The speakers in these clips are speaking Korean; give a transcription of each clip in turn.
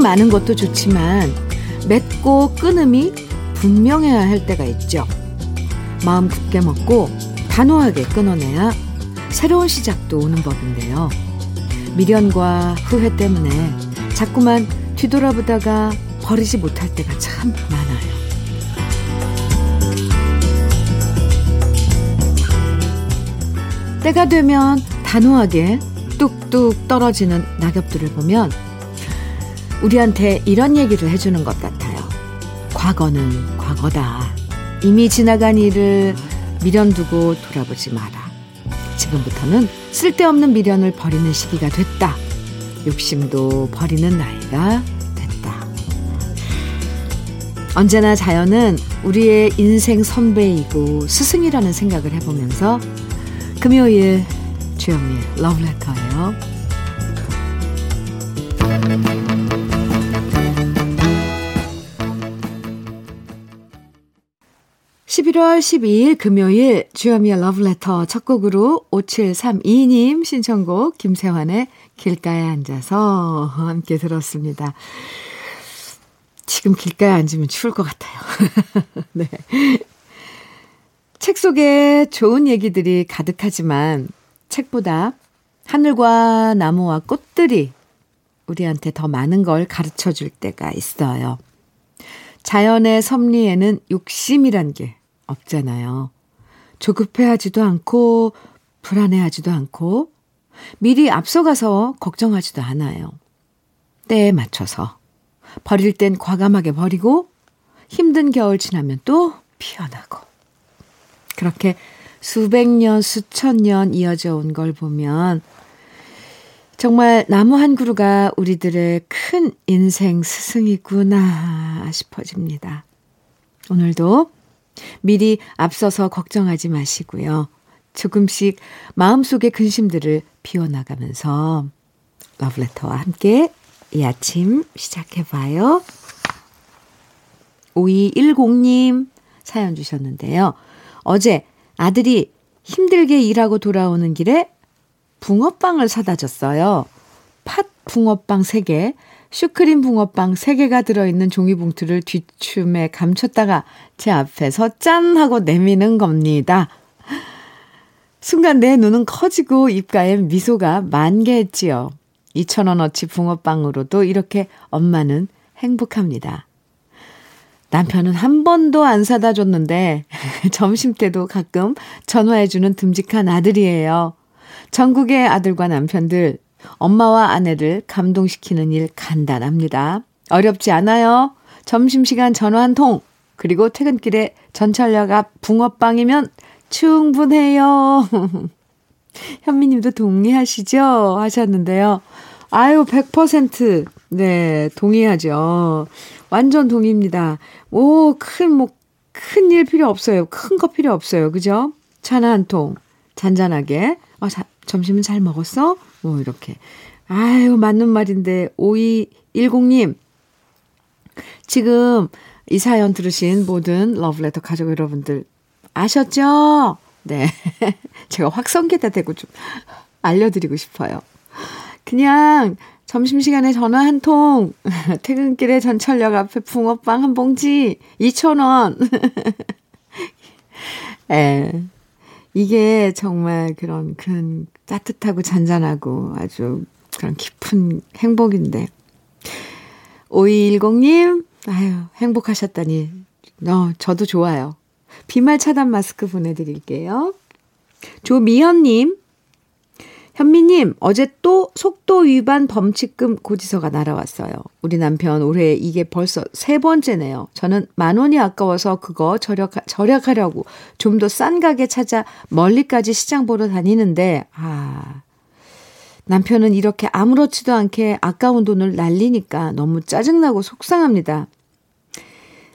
정 많은 것도 좋지만 맺고 끊음이 분명해야 할 때가 있죠. 마음 굳게 먹고 단호하게 끊어내야 새로운 시작도 오는 법인데요. 미련과 후회 때문에 자꾸만 뒤돌아보다가 버리지 못할 때가 참 많아요. 때가 되면 단호하게 뚝뚝 떨어지는 낙엽들을 보면 우리한테 이런 얘기를 해주는 것 같아요. 과거는 과거다. 이미 지나간 일을 미련 두고 돌아보지 마라. 지금부터는 쓸데없는 미련을 버리는 시기가 됐다. 욕심도 버리는 나이가 됐다. 언제나 자연은 우리의 인생 선배이고 스승이라는 생각을 해보면서 금요일 주현미의 러브레터예요. 11월 12일 금요일 주현미의 러브레터 첫 곡으로 5732님 신청곡 김세환의 길가에 앉아서 함께 들었습니다. 지금 길가에 앉으면 추울 것 같아요. 네. 책 속에 좋은 얘기들이 가득하지만 책보다 하늘과 나무와 꽃들이 우리한테 더 많은 걸 가르쳐 줄 때가 있어요. 자연의 섭리에는 욕심이란 게 없잖아요. 조급해하지도 않고 불안해하지도 않고 미리 앞서가서 걱정하지도 않아요. 때에 맞춰서 버릴 땐 과감하게 버리고 힘든 겨울 지나면 또 피어나고 그렇게 수백 년, 수천 년 이어져 온 걸 보면 정말 나무 한 그루가 우리들의 큰 인생 스승이구나 싶어집니다. 오늘도 미리 앞서서 걱정하지 마시고요. 조금씩 마음속의 근심들을 비워나가면서 러브레터와 함께 이 아침 시작해봐요. 5210님 사연 주셨는데요. 어제 아들이 힘들게 일하고 돌아오는 길에 붕어빵을 사다 줬어요. 팥 붕어빵 3개, 슈크림 붕어빵 3개가 들어있는 종이봉투를 뒷춤에 감췄다가 제 앞에서 짠! 하고 내미는 겁니다. 순간 내 눈은 커지고 입가에 미소가 만개했지요. 2천원어치 붕어빵으로도 이렇게 엄마는 행복합니다. 남편은 한 번도 안 사다 줬는데 점심 때도 가끔 전화해주는 듬직한 아들이에요. 전국의 아들과 남편들, 엄마와 아내를 감동시키는 일 간단합니다. 어렵지 않아요. 점심시간 전화 한 통, 그리고 퇴근길에 전철역 앞 붕어빵이면 충분해요. 현미님도 동의하시죠? 하셨는데요. 아유, 100%. 네, 동의하죠. 완전 동의입니다. 오, 큰, 뭐, 큰 일 필요 없어요. 큰 거 필요 없어요. 그죠? 차나 한 통. 잔잔하게. 아, 자, 점심은 잘 먹었어? 뭐, 이렇게. 아유, 맞는 말인데. 5210님. 지금 이 사연 들으신 모든 러브레터 가족 여러분들 아셨죠? 네. 제가 확성기다 대고 좀 알려드리고 싶어요. 그냥 점심시간에 전화 한 통, 퇴근길에 전철역 앞에 붕어빵 한 봉지, 2,000원. 에, 이게 정말 그런 큰 따뜻하고 잔잔하고 아주 그런 깊은 행복인데. 5210님, 아유, 행복하셨다니. 어, 저도 좋아요. 비말 차단 마스크 보내드릴게요. 조미현님, 현미님, 어제 또 속도 위반 범칙금 고지서가 날아왔어요. 우리 남편 올해 이게 벌써 세 번째네요. 저는 만 원이 아까워서 그거 절약, 절약하려고 좀 더 싼 가게 찾아 멀리까지 시장 보러 다니는데, 아, 남편은 이렇게 아무렇지도 않게 아까운 돈을 날리니까 너무 짜증나고 속상합니다.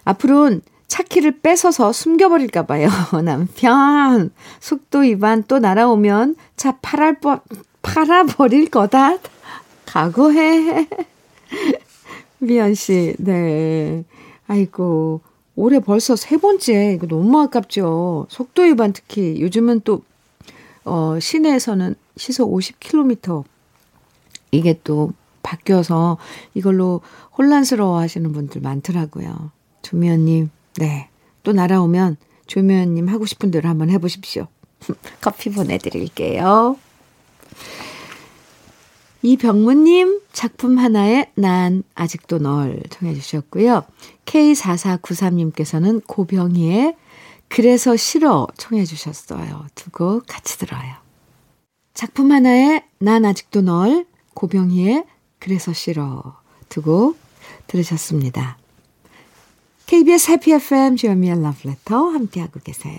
앞으로는 차 키를 뺏어서 숨겨버릴까 봐요. 남편, 속도 위반 또 날아오면 차 팔아, 팔아버릴 거다. 각오해. 미연 씨, 네. 아이고, 올해 벌써 세 번째. 이거 너무 아깝죠. 속도 위반 특히 요즘은 또, 어, 시내에서는 시속 50km. 이게 또 바뀌어서 이걸로 혼란스러워 하시는 분들 많더라고요. 조미연님, 네. 또 날아오면 조미연님 하고 싶은 대로 한번 해보십시오. 커피 보내드릴게요. 이병무님 작품 하나에 난 아직도 널 청해 주셨고요. K4493님께서는 고병희의 그래서 싫어 청해 주셨어요. 두 곡 같이 들어요. 작품 하나에 난 아직도 널 고병희의 그래서 싫어 두 곡 들으셨습니다. KBS 해피 FM 주현미의 러브레터 함께하고 계세요.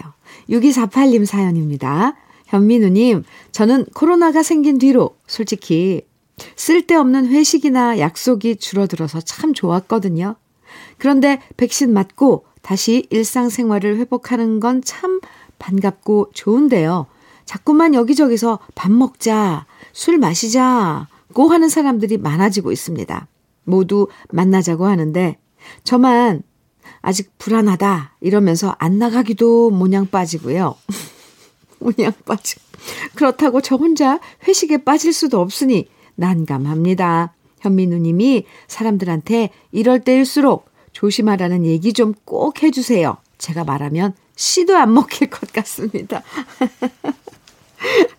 6248님 사연입니다. 현민우님, 저는 코로나가 생긴 뒤로 솔직히 쓸데없는 회식이나 약속이 줄어들어서 참 좋았거든요. 그런데 백신 맞고 다시 일상생활을 회복하는 건 참 반갑고 좋은데요. 자꾸만 여기저기서 밥 먹자, 술 마시자고 하는 사람들이 많아지고 있습니다. 모두 만나자고 하는데 저만 아직 불안하다 이러면서 안 나가기도 모냥 빠지고요. 모냥 빠지고. 그렇다고 저 혼자 회식에 빠질 수도 없으니 난감합니다. 현미 누님이 사람들한테 이럴 때일수록 조심하라는 얘기 좀 꼭 해주세요. 제가 말하면 씨도 안 먹힐 것 같습니다.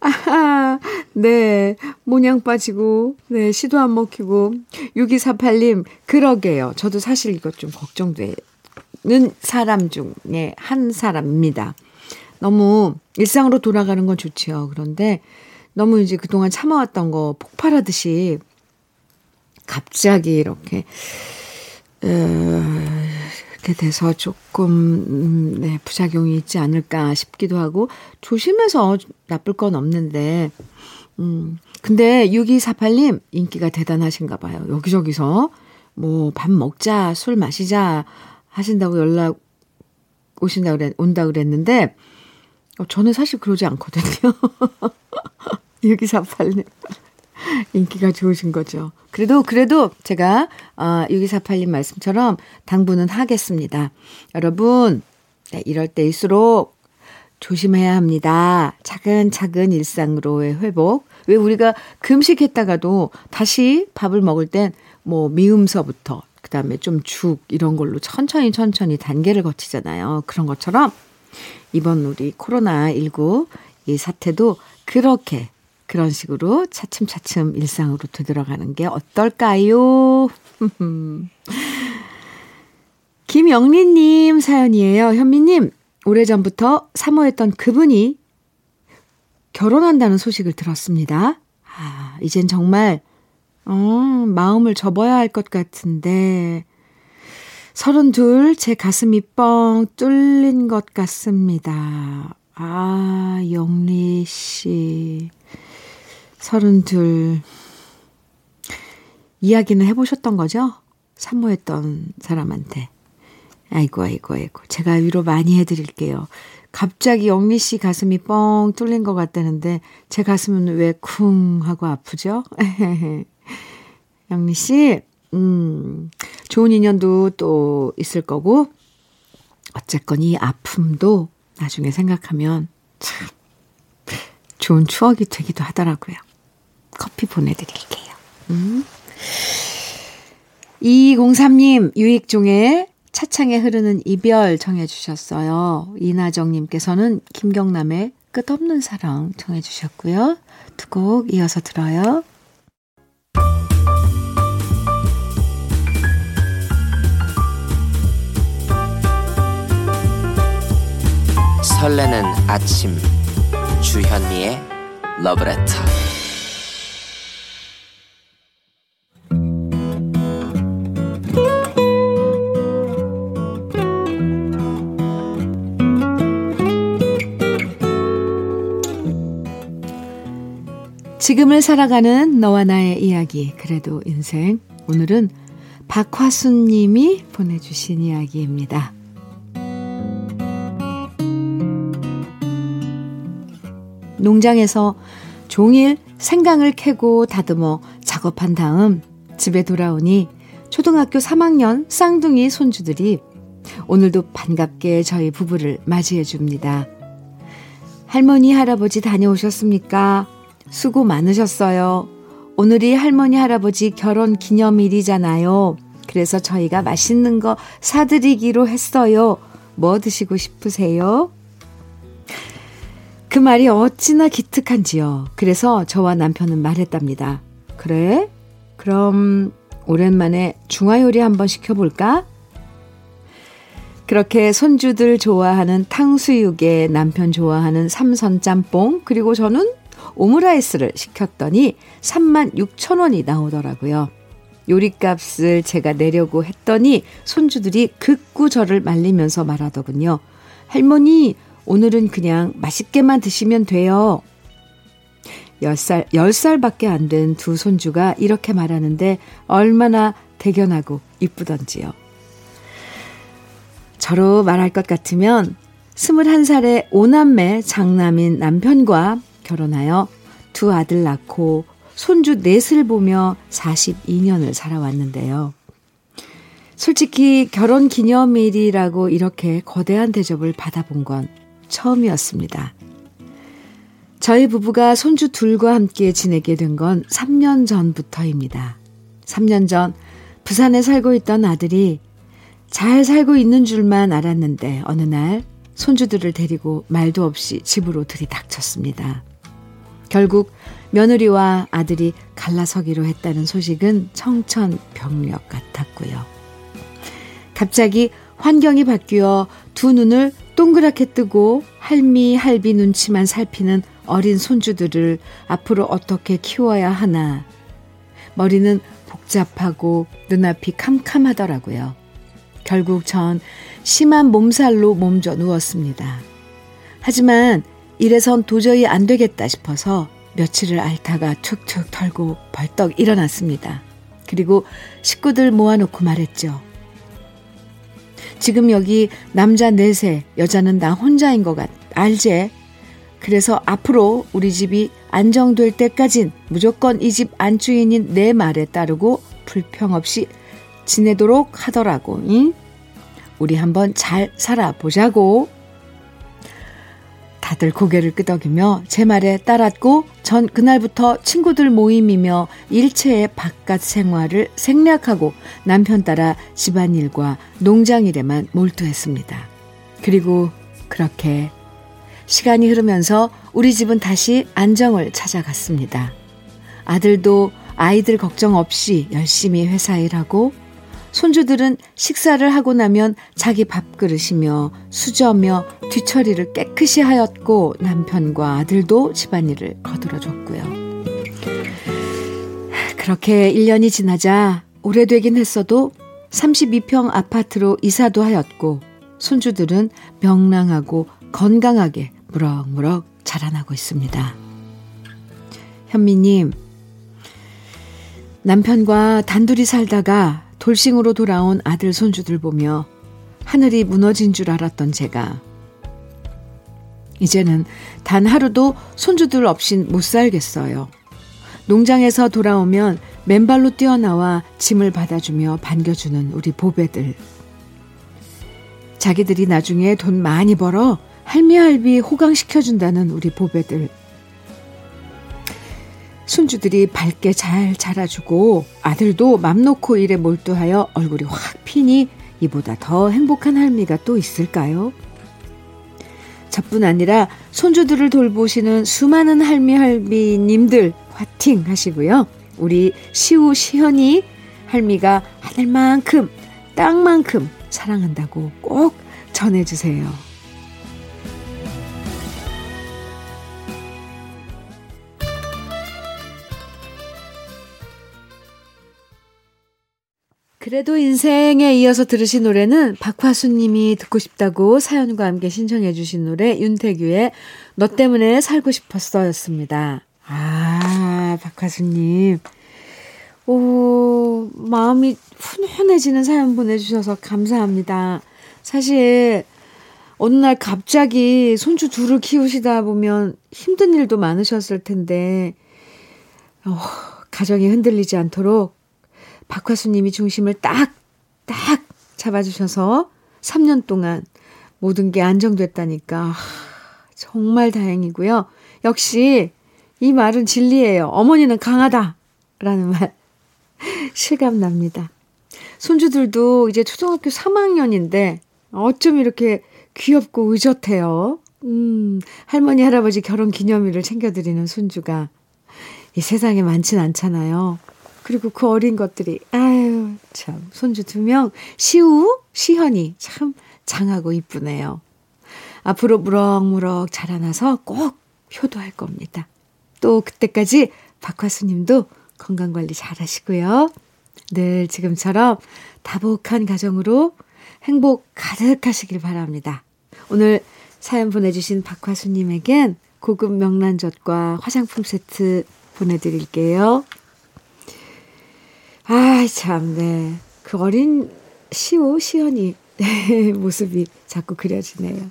아, 네. 모냥 빠지고, 네. 씨도 안 먹히고. 6248님, 그러게요. 저도 사실 이것 좀 걱정되는 사람 중에 한 사람입니다. 너무 일상으로 돌아가는 건 좋지요. 그런데 너무 이제 그동안 참아왔던 거 폭발하듯이 갑자기 이렇게, 어, 이렇게 돼서 조금, 음, 네, 부작용이 있지 않을까 싶기도 하고, 조심해서 나쁠 건 없는데, 음, 근데 6248님 인기가 대단하신가 봐요. 여기저기서 뭐 밥 먹자, 술 마시자 하신다고 연락 오신다 그랬, 온다 그랬는데, 어, 저는 사실 그러지 않거든요. 6248님. 인기가 좋으신 거죠. 그래도, 그래도 제가, 어, 6248님 말씀처럼 당부는 하겠습니다. 여러분, 네, 이럴 때일수록 조심해야 합니다. 차근차근 일상으로의 회복. 왜 우리가 금식했다가도 다시 밥을 먹을 땐 뭐 미음서부터, 그 다음에 좀 죽, 이런 걸로 천천히 천천히 단계를 거치잖아요. 그런 것처럼 이번 우리 코로나 19 이 사태도 그렇게 그런 식으로 차츰차츰 일상으로 되돌아가는 게 어떨까요? 김영리님 사연이에요. 현미님, 오래전부터 사모했던 그분이 결혼한다는 소식을 들었습니다. 아, 이젠 정말, 어, 마음을 접어야 할 것 같은데, 서른둘, 제 가슴이 뻥 뚫린 것 같습니다. 아, 영리 씨. 서른둘. 이야기는 해보셨던 거죠? 산모했던 사람한테. 아이고, 아이고, 아이고. 제가 위로 많이 해드릴게요. 갑자기 영리 씨 가슴이 뻥 뚫린 것 같다는데, 제 가슴은 왜 쿵 하고 아프죠? 영리 씨, 음, 좋은 인연도 또 있을 거고, 어쨌건 이 아픔도 나중에 생각하면 참 좋은 추억이 되기도 하더라고요. 커피 보내드릴게요. 음. 2203님, 유익종의 차창에 흐르는 이별 청해주셨어요. 이나정님께서는 김경남의 끝없는 사랑 청해주셨고요. 두 곡 이어서 들어요. 설레는 아침 주현미의 러브레터 지금을 살아가는 너와 나의 이야기 그래도 인생 오늘은 박화순 님이 보내주신 이야기입니다. 농장에서 종일 생강을 캐고 다듬어 작업한 다음 집에 돌아오니 초등학교 3학년 쌍둥이 손주들이 오늘도 반갑게 저희 부부를 맞이해 줍니다. 할머니, 할아버지 다녀오셨습니까? 수고 많으셨어요. 오늘이 할머니 할아버지 결혼 기념일이잖아요. 그래서 저희가 맛있는 거 사드리기로 했어요. 뭐 드시고 싶으세요? 그 말이 어찌나 기특한지요. 그래서 저와 남편은 말했답니다. 그래? 그럼 오랜만에 중화요리 한번 시켜볼까? 그렇게 손주들 좋아하는 탕수육에 남편 좋아하는 삼선 짬뽕, 그리고 저는 오므라이스를 시켰더니 3만 6천 원이 나오더라고요. 요리값을 제가 내려고 했더니 손주들이 극구 저를 말리면서 말하더군요. 할머니, 오늘은 그냥 맛있게만 드시면 돼요. 10살, 10살밖에 안 된 두 손주가 이렇게 말하는데 얼마나 대견하고 이쁘던지요. 저로 말할 것 같으면 21살의 오남매 장남인 남편과 결혼하여 두 아들 낳고 손주 넷을 보며 42년을 살아왔는데요. 솔직히 결혼 기념일이라고 이렇게 거대한 대접을 받아본 건 처음이었습니다. 저희 부부가 손주 둘과 함께 지내게 된 건 3년 전부터입니다. 3년 전 부산에 살고 있던 아들이 잘 살고 있는 줄만 알았는데 어느 날 손주들을 데리고 말도 없이 집으로 들이닥쳤습니다. 결국 며느리와 아들이 갈라서기로 했다는 소식은 청천벽력 같았고요. 갑자기 환경이 바뀌어 두 눈을 동그랗게 뜨고 할미 할비 눈치만 살피는 어린 손주들을 앞으로 어떻게 키워야 하나. 머리는 복잡하고 눈앞이 캄캄하더라고요. 결국 전 심한 몸살로 몸져 누웠습니다. 하지만 이래선 도저히 안 되겠다 싶어서 며칠을 앓다가 툭툭 털고 벌떡 일어났습니다. 그리고 식구들 모아놓고 말했죠. 지금 여기 남자 넷에 여자는 나 혼자인 것 같, 알제? 그래서 앞으로 우리 집이 안정될 때까진 무조건 이 집 안주인인 내 말에 따르고 불평 없이 지내도록 하더라고. 응? 우리 한번 잘 살아보자고. 다들 고개를 끄덕이며 제 말에 따랐고 전 그날부터 친구들 모임이며 일체의 바깥 생활을 생략하고 남편 따라 집안일과 농장일에만 몰두했습니다. 그리고 그렇게 시간이 흐르면서 우리 집은 다시 안정을 찾아갔습니다. 아들도 아이들 걱정 없이 열심히 회사 일하고 손주들은 식사를 하고 나면 자기 밥그릇이며 수저며 뒤처리를 깨끗이 하였고 남편과 아들도 집안일을 거들어줬고요. 그렇게 1년이 지나자 오래되긴 했어도 32평 아파트로 이사도 하였고 손주들은 명랑하고 건강하게 무럭무럭 자라나고 있습니다. 현미님, 남편과 단둘이 살다가 돌싱으로 돌아온 아들 손주들 보며 하늘이 무너진 줄 알았던 제가 이제는 단 하루도 손주들 없인 못 살겠어요. 농장에서 돌아오면 맨발로 뛰어나와 짐을 받아주며 반겨주는 우리 보배들. 자기들이 나중에 돈 많이 벌어 할미할비 호강시켜준다는 우리 보배들. 손주들이 밝게 잘 자라주고 아들도 맘 놓고 일에 몰두하여 얼굴이 확 피니 이보다 더 행복한 할미가 또 있을까요? 저뿐 아니라 손주들을 돌보시는 수많은 할미 할비님들 화팅 하시고요. 우리 시우 시현이 할미가 하늘만큼 땅만큼 사랑한다고 꼭 전해주세요. 그래도 인생에 이어서 들으신 노래는 박화수 님이 듣고 싶다고 사연과 함께 신청해 주신 노래 윤태규의 너 때문에 살고 싶었어 였습니다. 아, 박화수 님. 오, 마음이 훈훈해지는 사연 보내주셔서 감사합니다. 사실, 어느 날 갑자기 손주 둘을 키우시다 보면 힘든 일도 많으셨을 텐데, 어, 가정이 흔들리지 않도록 박화수님이 중심을 딱, 딱 잡아주셔서 3년 동안 모든 게 안정됐다니까. 정말 다행이고요. 역시 이 말은 진리예요. 어머니는 강하다. 라는 말 실감납니다. 손주들도 이제 초등학교 3학년인데 어쩜 이렇게 귀엽고 의젓해요. 음, 할머니, 할아버지 결혼 기념일을 챙겨드리는 손주가 이 세상에 많진 않잖아요. 그리고 그 어린 것들이, 아유, 참, 손주 두 명, 시우, 시현이 참 장하고 이쁘네요. 앞으로 무럭무럭 자라나서 꼭 효도할 겁니다. 또 그때까지 박화수 님도 건강관리 잘 하시고요. 늘 지금처럼 다복한 가정으로 행복 가득하시길 바랍니다. 오늘 사연 보내주신 박화수님에겐 고급 명란젓과 화장품 세트 보내드릴게요. 아, 참, 네. 그 어린 시오, 시연이, 네, 모습이 자꾸 그려지네요.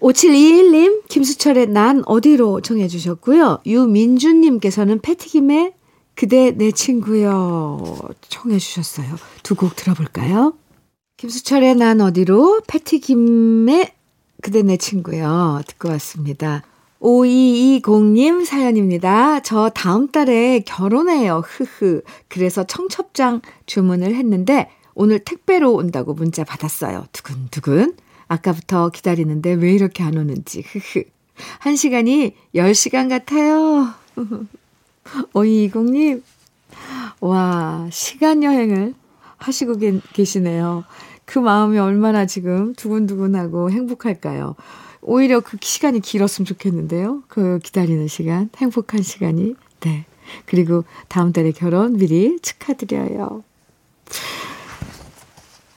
5721님, 김수철의 난 어디로 청해 주셨고요. 유민주님께서는 패티김의 그대 내 친구요 청해 주셨어요. 두 곡 들어볼까요? 김수철의 난 어디로 패티김의 그대 내 친구요 듣고 왔습니다. 5220님 사연입니다. 저 다음 달에 결혼해요. 흐흐. 그래서 청첩장 주문을 했는데 오늘 택배로 온다고 문자 받았어요. 두근두근. 아까부터 기다리는데 왜 이렇게 안 오는지. 흐흐. 한 시간이 10시간 같아요. 5220님. 와, 시간 여행을 하시고 계시네요. 그 마음이 얼마나 지금 두근두근하고 행복할까요? 오히려 그 시간이 길었으면 좋겠는데요. 그 기다리는 시간, 행복한 시간이. 네. 그리고 다음 달에 결혼 미리 축하드려요.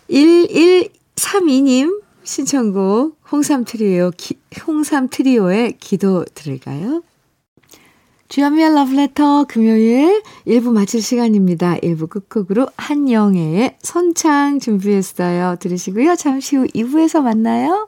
1132님 신청곡 홍삼 트리오, 기, 홍삼 트리오의 기도 들을까요? 주현미의 러브레터 금요일 1부 마칠 시간입니다. 1부 끝곡으로 한영애의 선창 준비했어요. 들으시고요. 잠시 후 2부에서 만나요.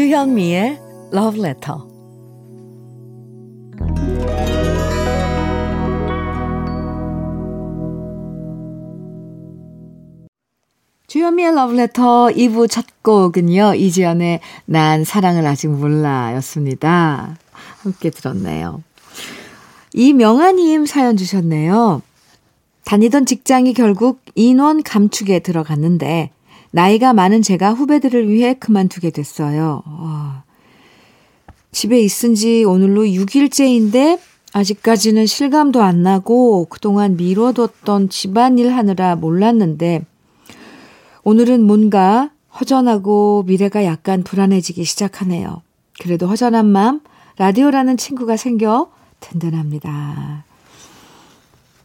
주현미의 Love Letter 주현미의 러브레터 2부 첫 곡은요. 이지연의 난 사랑을 아직 몰라 였습니다. 함께 들었네요. 이명아님 사연 주셨네요. 다니던 직장이 결국 인원 감축에 들어갔는데 나이가 많은 제가 후배들을 위해 그만두게 됐어요. 와. 집에 있은 지 오늘로 6일째인데 아직까지는 실감도 안 나고 그동안 미뤄뒀던 집안일 하느라 몰랐는데 오늘은 뭔가 허전하고 미래가 약간 불안해지기 시작하네요. 그래도 허전한 마음, 라디오라는 친구가 생겨 든든합니다.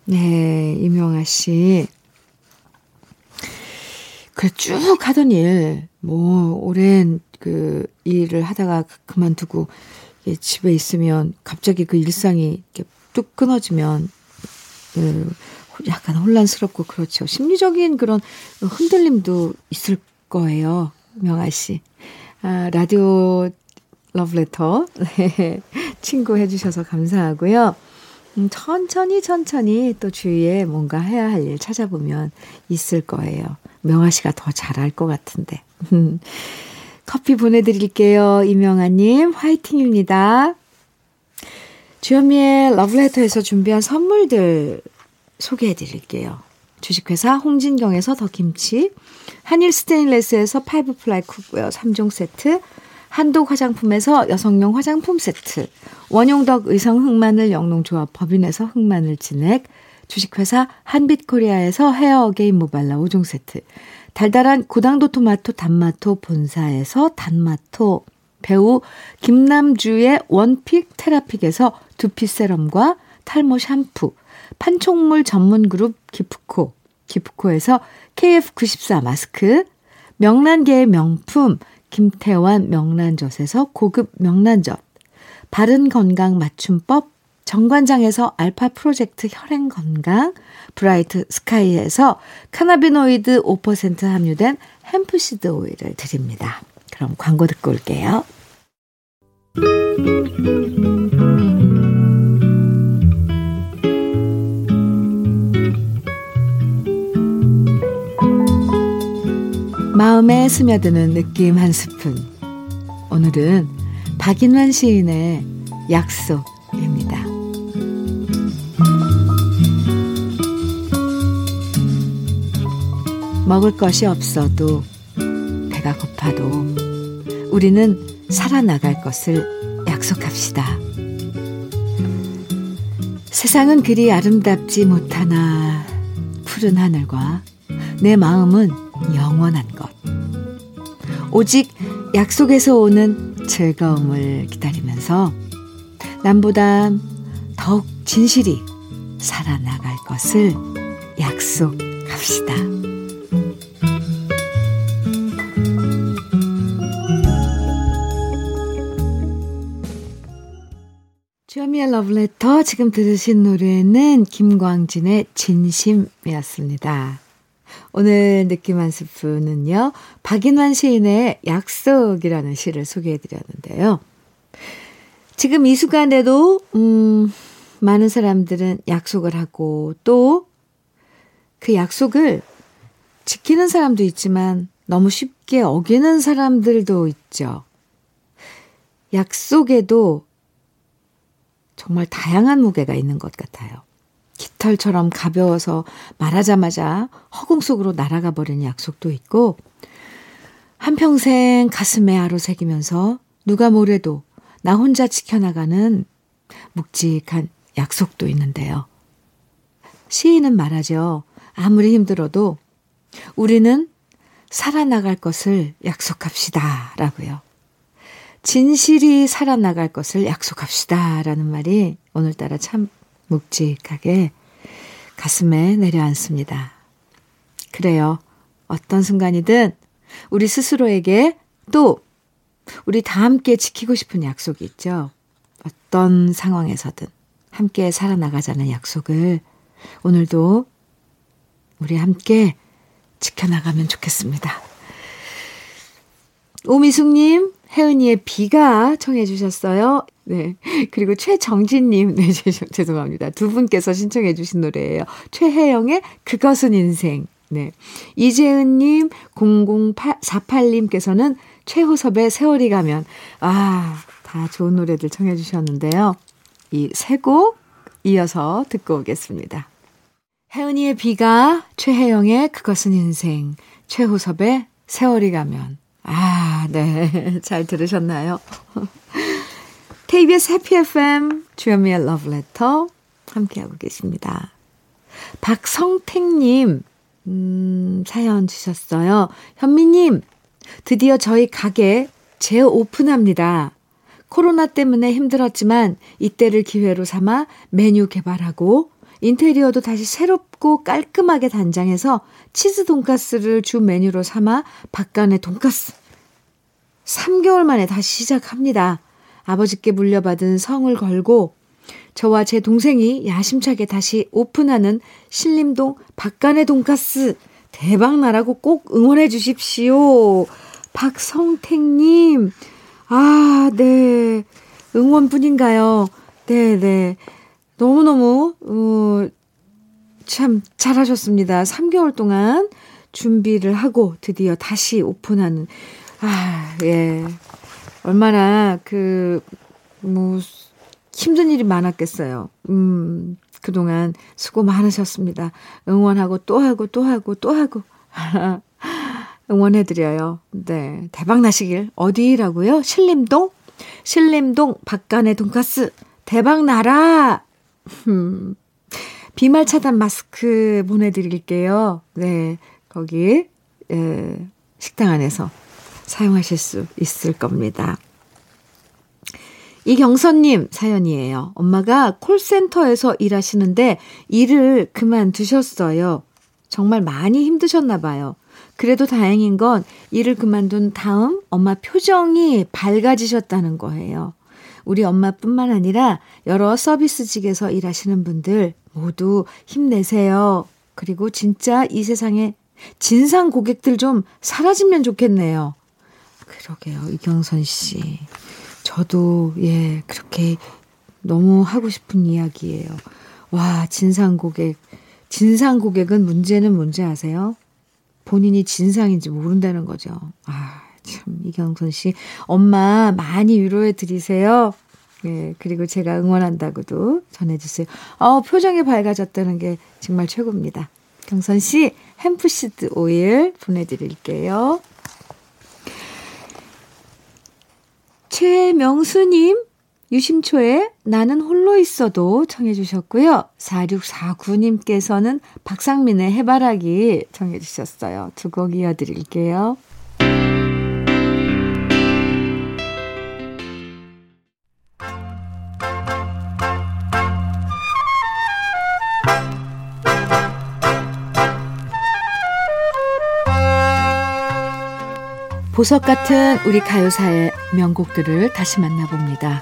네, 임영아 씨. 그 쭉 하던 일, 뭐, 오랜 그 일을 하다가 그만두고 집에 있으면 갑자기 그 일상이 이렇게 뚝 끊어지면, 그, 약간 혼란스럽고 그렇죠. 심리적인 그런 흔들림도 있을 거예요. 명아 씨. 아, 라디오 러브레터. 네. 친구 해주셔서 감사하고요. 음, 천천히 천천히 또 주위에 뭔가 해야 할 일 찾아보면 있을 거예요. 명아 씨가 더 잘할 것 같은데. 커피 보내드릴게요. 이명아님, 화이팅입니다. 주현미의 러브레터에서 준비한 선물들 소개해 드릴게요. 주식회사 홍진경에서 더 김치, 한일 스테인레스에서 five ply cookware 3종 세트, 한독 화장품에서 여성용 화장품 세트, 원용덕 의성 흑마늘 영농조합 법인에서 흑마늘 진액, 주식회사 한빛코리아에서 헤어 어게인 모발라 5종 세트, 달달한 고당도 토마토 단마토 본사에서 단마토, 배우 김남주의 one pick 테라픽에서 두피 세럼과 탈모 샴푸, 판촉물 전문 그룹 기프코, 기프코에서 KF94 마스크, 명란계의 명품 김태환 명란젓에서 고급 명란젓, 바른 건강 맞춤법 정관장에서 알파 프로젝트 혈행 건강, 브라이트 스카이에서 cannabinoid 5% 함유된 hemp seed 오일을 드립니다. 그럼 광고 듣고 올게요. 마음에 스며드는 느낌 한 스푼. 오늘은 박인환 시인의 약속입니다. 먹을 것이 없어도 배가 고파도 우리는 살아나갈 것을 약속합시다. 세상은 그리 아름답지 못하나 푸른 하늘과 내 마음은 영원한 것. 오직 약속에서 오는 즐거움을 기다리면서 남보다 더욱 진실이 살아나갈 것을 약속합시다. 주현미의 러브레터 지금 들으신 노래는 김광진의 진심이었습니다. 오늘 느낌 한 스푼은요. 박인환 시인의 약속이라는 시를 소개해 드렸는데요. 지금 이 순간에도 음 많은 사람들은 약속을 하고 또 그 약속을 지키는 사람도 있지만 너무 쉽게 어기는 사람들도 있죠. 약속에도 정말 다양한 무게가 있는 것 같아요. 깃털처럼 가벼워서 말하자마자 허공 속으로 날아가 버리는 약속도 있고, 한평생 가슴에 아로새기면서 누가 뭐래도 나 혼자 지켜나가는 묵직한 약속도 있는데요. 시인은 말하죠. 아무리 힘들어도 우리는 살아나갈 것을 약속합시다. 라고요. 진실이 살아나갈 것을 약속합시다. 라는 말이 오늘따라 참 묵직하게 가슴에 내려앉습니다. 그래요. 어떤 순간이든 우리 스스로에게 또 우리 다 함께 지키고 싶은 약속이 있죠. 어떤 상황에서든 함께 살아나가자는 약속을 오늘도 우리 함께 지켜나가면 좋겠습니다. 오미숙님, 혜은이의 비가 청해 주셨어요. 네. 그리고 최정진님, 네, 죄송합니다. 두 분께서 신청해 주신 노래예요. 최혜영의 그것은 인생. 네. 이재은님, 0048님께서는 최호섭의 세월이 가면, 아, 다 좋은 노래들 청해 주셨는데요. 이 세 곡 이어서 듣고 오겠습니다. 혜은이의 비가, 최혜영의 그것은 인생, 최호섭의 세월이 가면, 아, 네. 잘 들으셨나요? KBS 해피 FM 주현미의 러브레터 함께하고 계십니다. 박성택님, 음, 사연 주셨어요. 현미님, 드디어 저희 가게 재오픈합니다. 코로나 때문에 힘들었지만 이때를 기회로 삼아 메뉴 개발하고 인테리어도 다시 새롭고 깔끔하게 단장해서 치즈 돈가스를 주 메뉴로 삼아 박간의 돈가스. 3개월 만에 다시 시작합니다. 아버지께 물려받은 성을 걸고 저와 제 동생이 야심차게 다시 오픈하는 신림동 박간의 돈가스 대박 나라고 꼭 응원해 주십시오. 박성택님, 아, 네. 응원뿐인가요? 네네. 네. 너무너무, 어, 참 잘하셨습니다. 3개월 동안 준비를 하고 드디어 다시 오픈하는, 아, 예. 얼마나 그, 뭐, 힘든 일이 많았겠어요. 음, 그동안 수고 많으셨습니다. 응원하고 또 하고 또 하고 또 하고. 응원해드려요. 네. 대박 나시길. 어디라고요? 신림동? 신림동 박간의 돈가스. 대박 나라! 음, 비말 차단 마스크 보내드릴게요. 네. 거기, 에, 식당 안에서 사용하실 수 있을 겁니다. 이경선님 사연이에요. 엄마가 콜센터에서 일하시는데 일을 그만두셨어요. 정말 많이 힘드셨나 봐요. 그래도 다행인 건 일을 그만둔 다음 엄마 표정이 밝아지셨다는 거예요. 우리 엄마뿐만 아니라 여러 서비스직에서 일하시는 분들 모두 힘내세요. 그리고 진짜 이 세상에 진상 고객들 좀 사라지면 좋겠네요. 그러게요, 이경선 씨. 저도, 예, 그렇게 너무 하고 싶은 이야기예요. 와, 진상 고객. 진상 고객은 문제는 뭔지 아세요? 본인이 진상인지 모른다는 거죠. 아, 참, 이경선 씨. 엄마 많이 위로해 드리세요. 예, 그리고 제가 응원한다고도 전해주세요. 어, 표정이 밝아졌다는 게 정말 최고입니다. 경선 씨, 햄프시드 오일 보내드릴게요. 최명수님, 유심초에 나는 홀로 있어도 청해주셨고요. 4649님께서는 박상민의 해바라기 청해주셨어요. 두 곡 이어드릴게요. 보석 같은 우리 가요사의 명곡들을 다시 만나봅니다.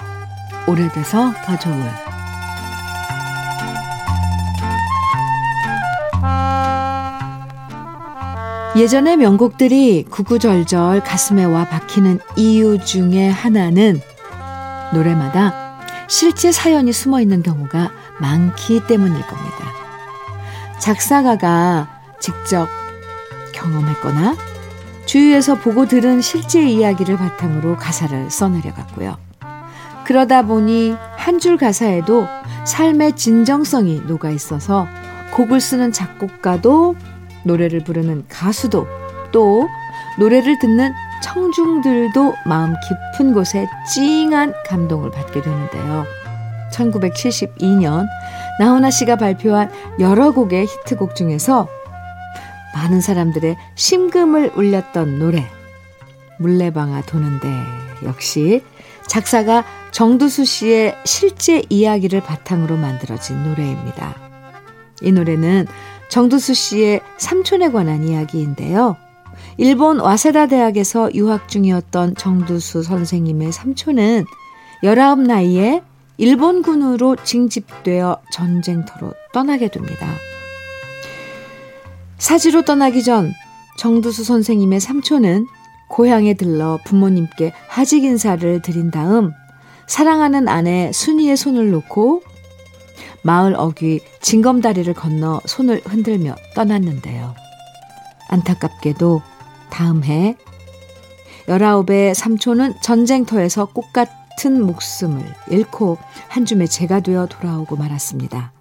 오래돼서 더 좋은 예전의 명곡들이 구구절절 가슴에 와 박히는 이유 중에 하나는 노래마다 실제 사연이 숨어 있는 경우가 많기 때문일 겁니다. 작사가가 직접 경험했거나 주위에서 보고 들은 실제 이야기를 바탕으로 가사를 써내려갔고요. 그러다 보니 한 줄 가사에도 삶의 진정성이 녹아 있어서 곡을 쓰는 작곡가도 노래를 부르는 가수도 또 노래를 듣는 청중들도 마음 깊은 곳에 찡한 감동을 받게 되는데요. 1972년 나훈아 씨가 발표한 여러 곡의 히트곡 중에서 많은 사람들의 심금을 울렸던 노래 물레방아 도는데 역시 작사가 정두수 씨의 실제 이야기를 바탕으로 만들어진 노래입니다. 이 노래는 정두수 씨의 삼촌에 관한 이야기인데요. 일본 와세다 대학에서 유학 중이었던 정두수 선생님의 삼촌은 19 나이에 일본군으로 징집되어 전쟁터로 떠나게 됩니다. 사지로 떠나기 전 정두수 선생님의 삼촌은 고향에 들러 부모님께 하직 인사를 드린 다음 사랑하는 아내 순이의 손을 놓고 마을 어귀 징검다리를 건너 손을 흔들며 떠났는데요. 안타깝게도 다음 해 19의 삼촌은 전쟁터에서 꽃 같은 목숨을 잃고 한 줌의 재가 되어 돌아오고 말았습니다.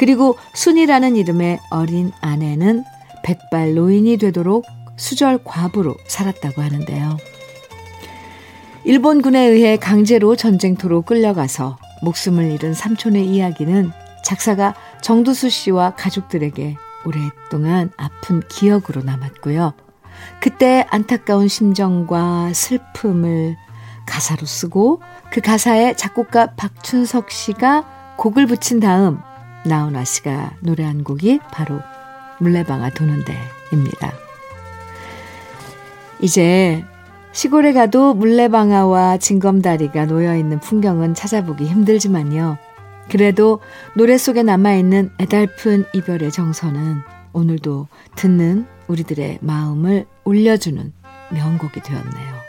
그리고 순이라는 이름의 어린 아내는 백발 노인이 되도록 수절 과부로 살았다고 하는데요. 일본군에 의해 강제로 전쟁터로 끌려가서 목숨을 잃은 삼촌의 이야기는 작사가 정두수 씨와 가족들에게 오랫동안 아픈 기억으로 남았고요. 그때 안타까운 심정과 슬픔을 가사로 쓰고 그 가사에 작곡가 박춘석 씨가 곡을 붙인 다음 나훈아 씨가 노래한 곡이 바로 물레방아 도는데입니다. 이제 시골에 가도 물레방아와 징검다리가 놓여있는 풍경은 찾아보기 힘들지만요. 그래도 노래 속에 남아있는 애달픈 이별의 정서는 오늘도 듣는 우리들의 마음을 울려주는 명곡이 되었네요.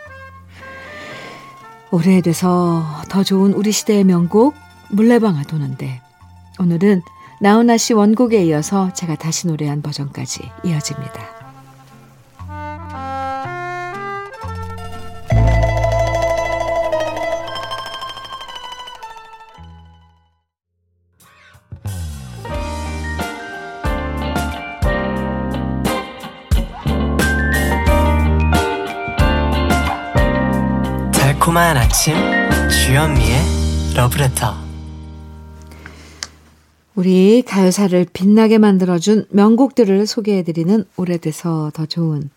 오래돼서 더 좋은 우리 시대의 명곡 물레방아 도는데 오늘은 나훈아 씨 원곡에 이어서 제가 다시 노래한 버전까지 이어집니다. 달콤한 아침 주현미의 러브레터 우리 가요사를 빛나게 만들어준 명곡들을 소개해드리는 오래돼서 더 좋은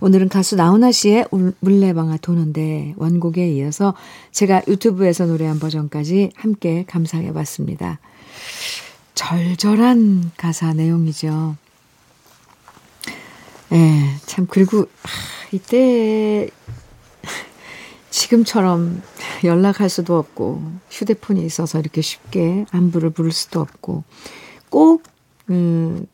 오늘은 가수 나훈아 씨의 물레방아 도는데 원곡에 이어서 제가 유튜브에서 노래한 버전까지 함께 감상해봤습니다. 절절한 가사 내용이죠. 예, 참, 그리고, 아, 이때 지금처럼 연락할 수도 없고 휴대폰이 있어서 이렇게 쉽게 안부를 부를 수도 없고 꼭 음,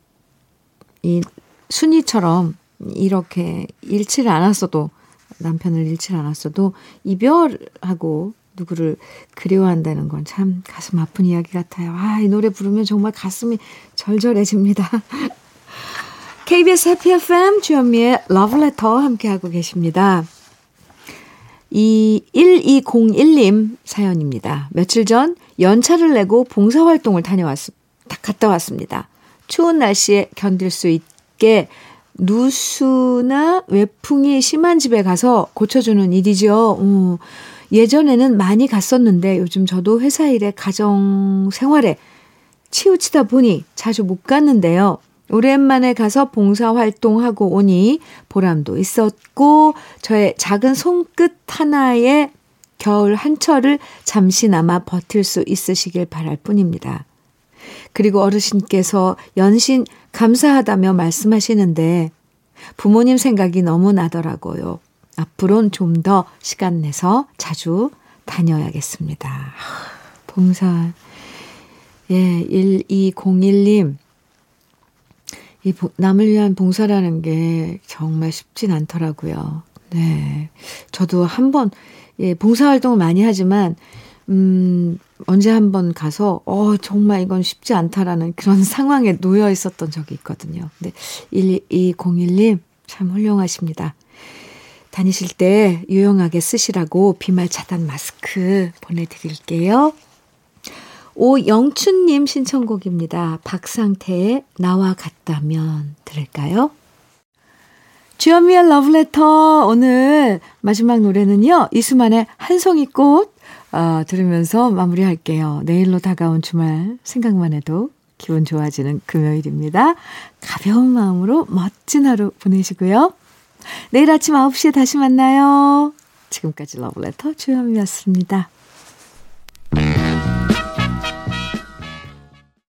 이 순이처럼 이렇게 잃지를 않았어도 남편을 잃지 않았어도 이별하고 누구를 그리워한다는 건 참 가슴 아픈 이야기 같아요. 아, 이 노래 부르면 정말 가슴이 절절해집니다. KBS 해피 FM 주현미의 러브레터 함께하고 계십니다. 이 1201님 사연입니다. 며칠 전 연차를 내고 봉사활동을 다녀왔, 갔다 왔습니다. 추운 날씨에 견딜 수 있게 누수나 외풍이 심한 집에 가서 고쳐주는 일이죠. 어, 예전에는 많이 갔었는데 요즘 저도 회사 일에 가정 생활에 치우치다 보니 자주 못 갔는데요. 오랜만에 가서 봉사활동하고 오니 보람도 있었고 저의 작은 손끝 하나에 겨울 한철을 잠시나마 버틸 수 있으시길 바랄 뿐입니다. 그리고 어르신께서 연신 감사하다며 말씀하시는데 부모님 생각이 너무 나더라고요. 앞으론 좀 더 시간 내서 자주 다녀야겠습니다. 봉사. 예, 1201님. 이 남을 위한 봉사라는 게 정말 쉽진 않더라고요. 네. 저도 한 번, 예, 봉사활동을 많이 하지만, 음, 언제 한 번 가서, 어, 정말 이건 쉽지 않다라는 그런 상황에 놓여 있었던 적이 있거든요. 네. 1201님, 참 훌륭하십니다. 다니실 때 유용하게 쓰시라고 비말 차단 마스크 보내드릴게요. 오영춘님 신청곡입니다. 박상태의 나와 같다면 들을까요? 주현미의 러브레터 오늘 마지막 노래는요. 이수만의 한송이 꽃 어, 들으면서 마무리할게요. 내일로 다가온 주말 생각만 해도 기분 좋아지는 금요일입니다. 가벼운 마음으로 멋진 하루 보내시고요. 내일 아침 9시에 다시 만나요. 지금까지 러브레터 주현미였습니다.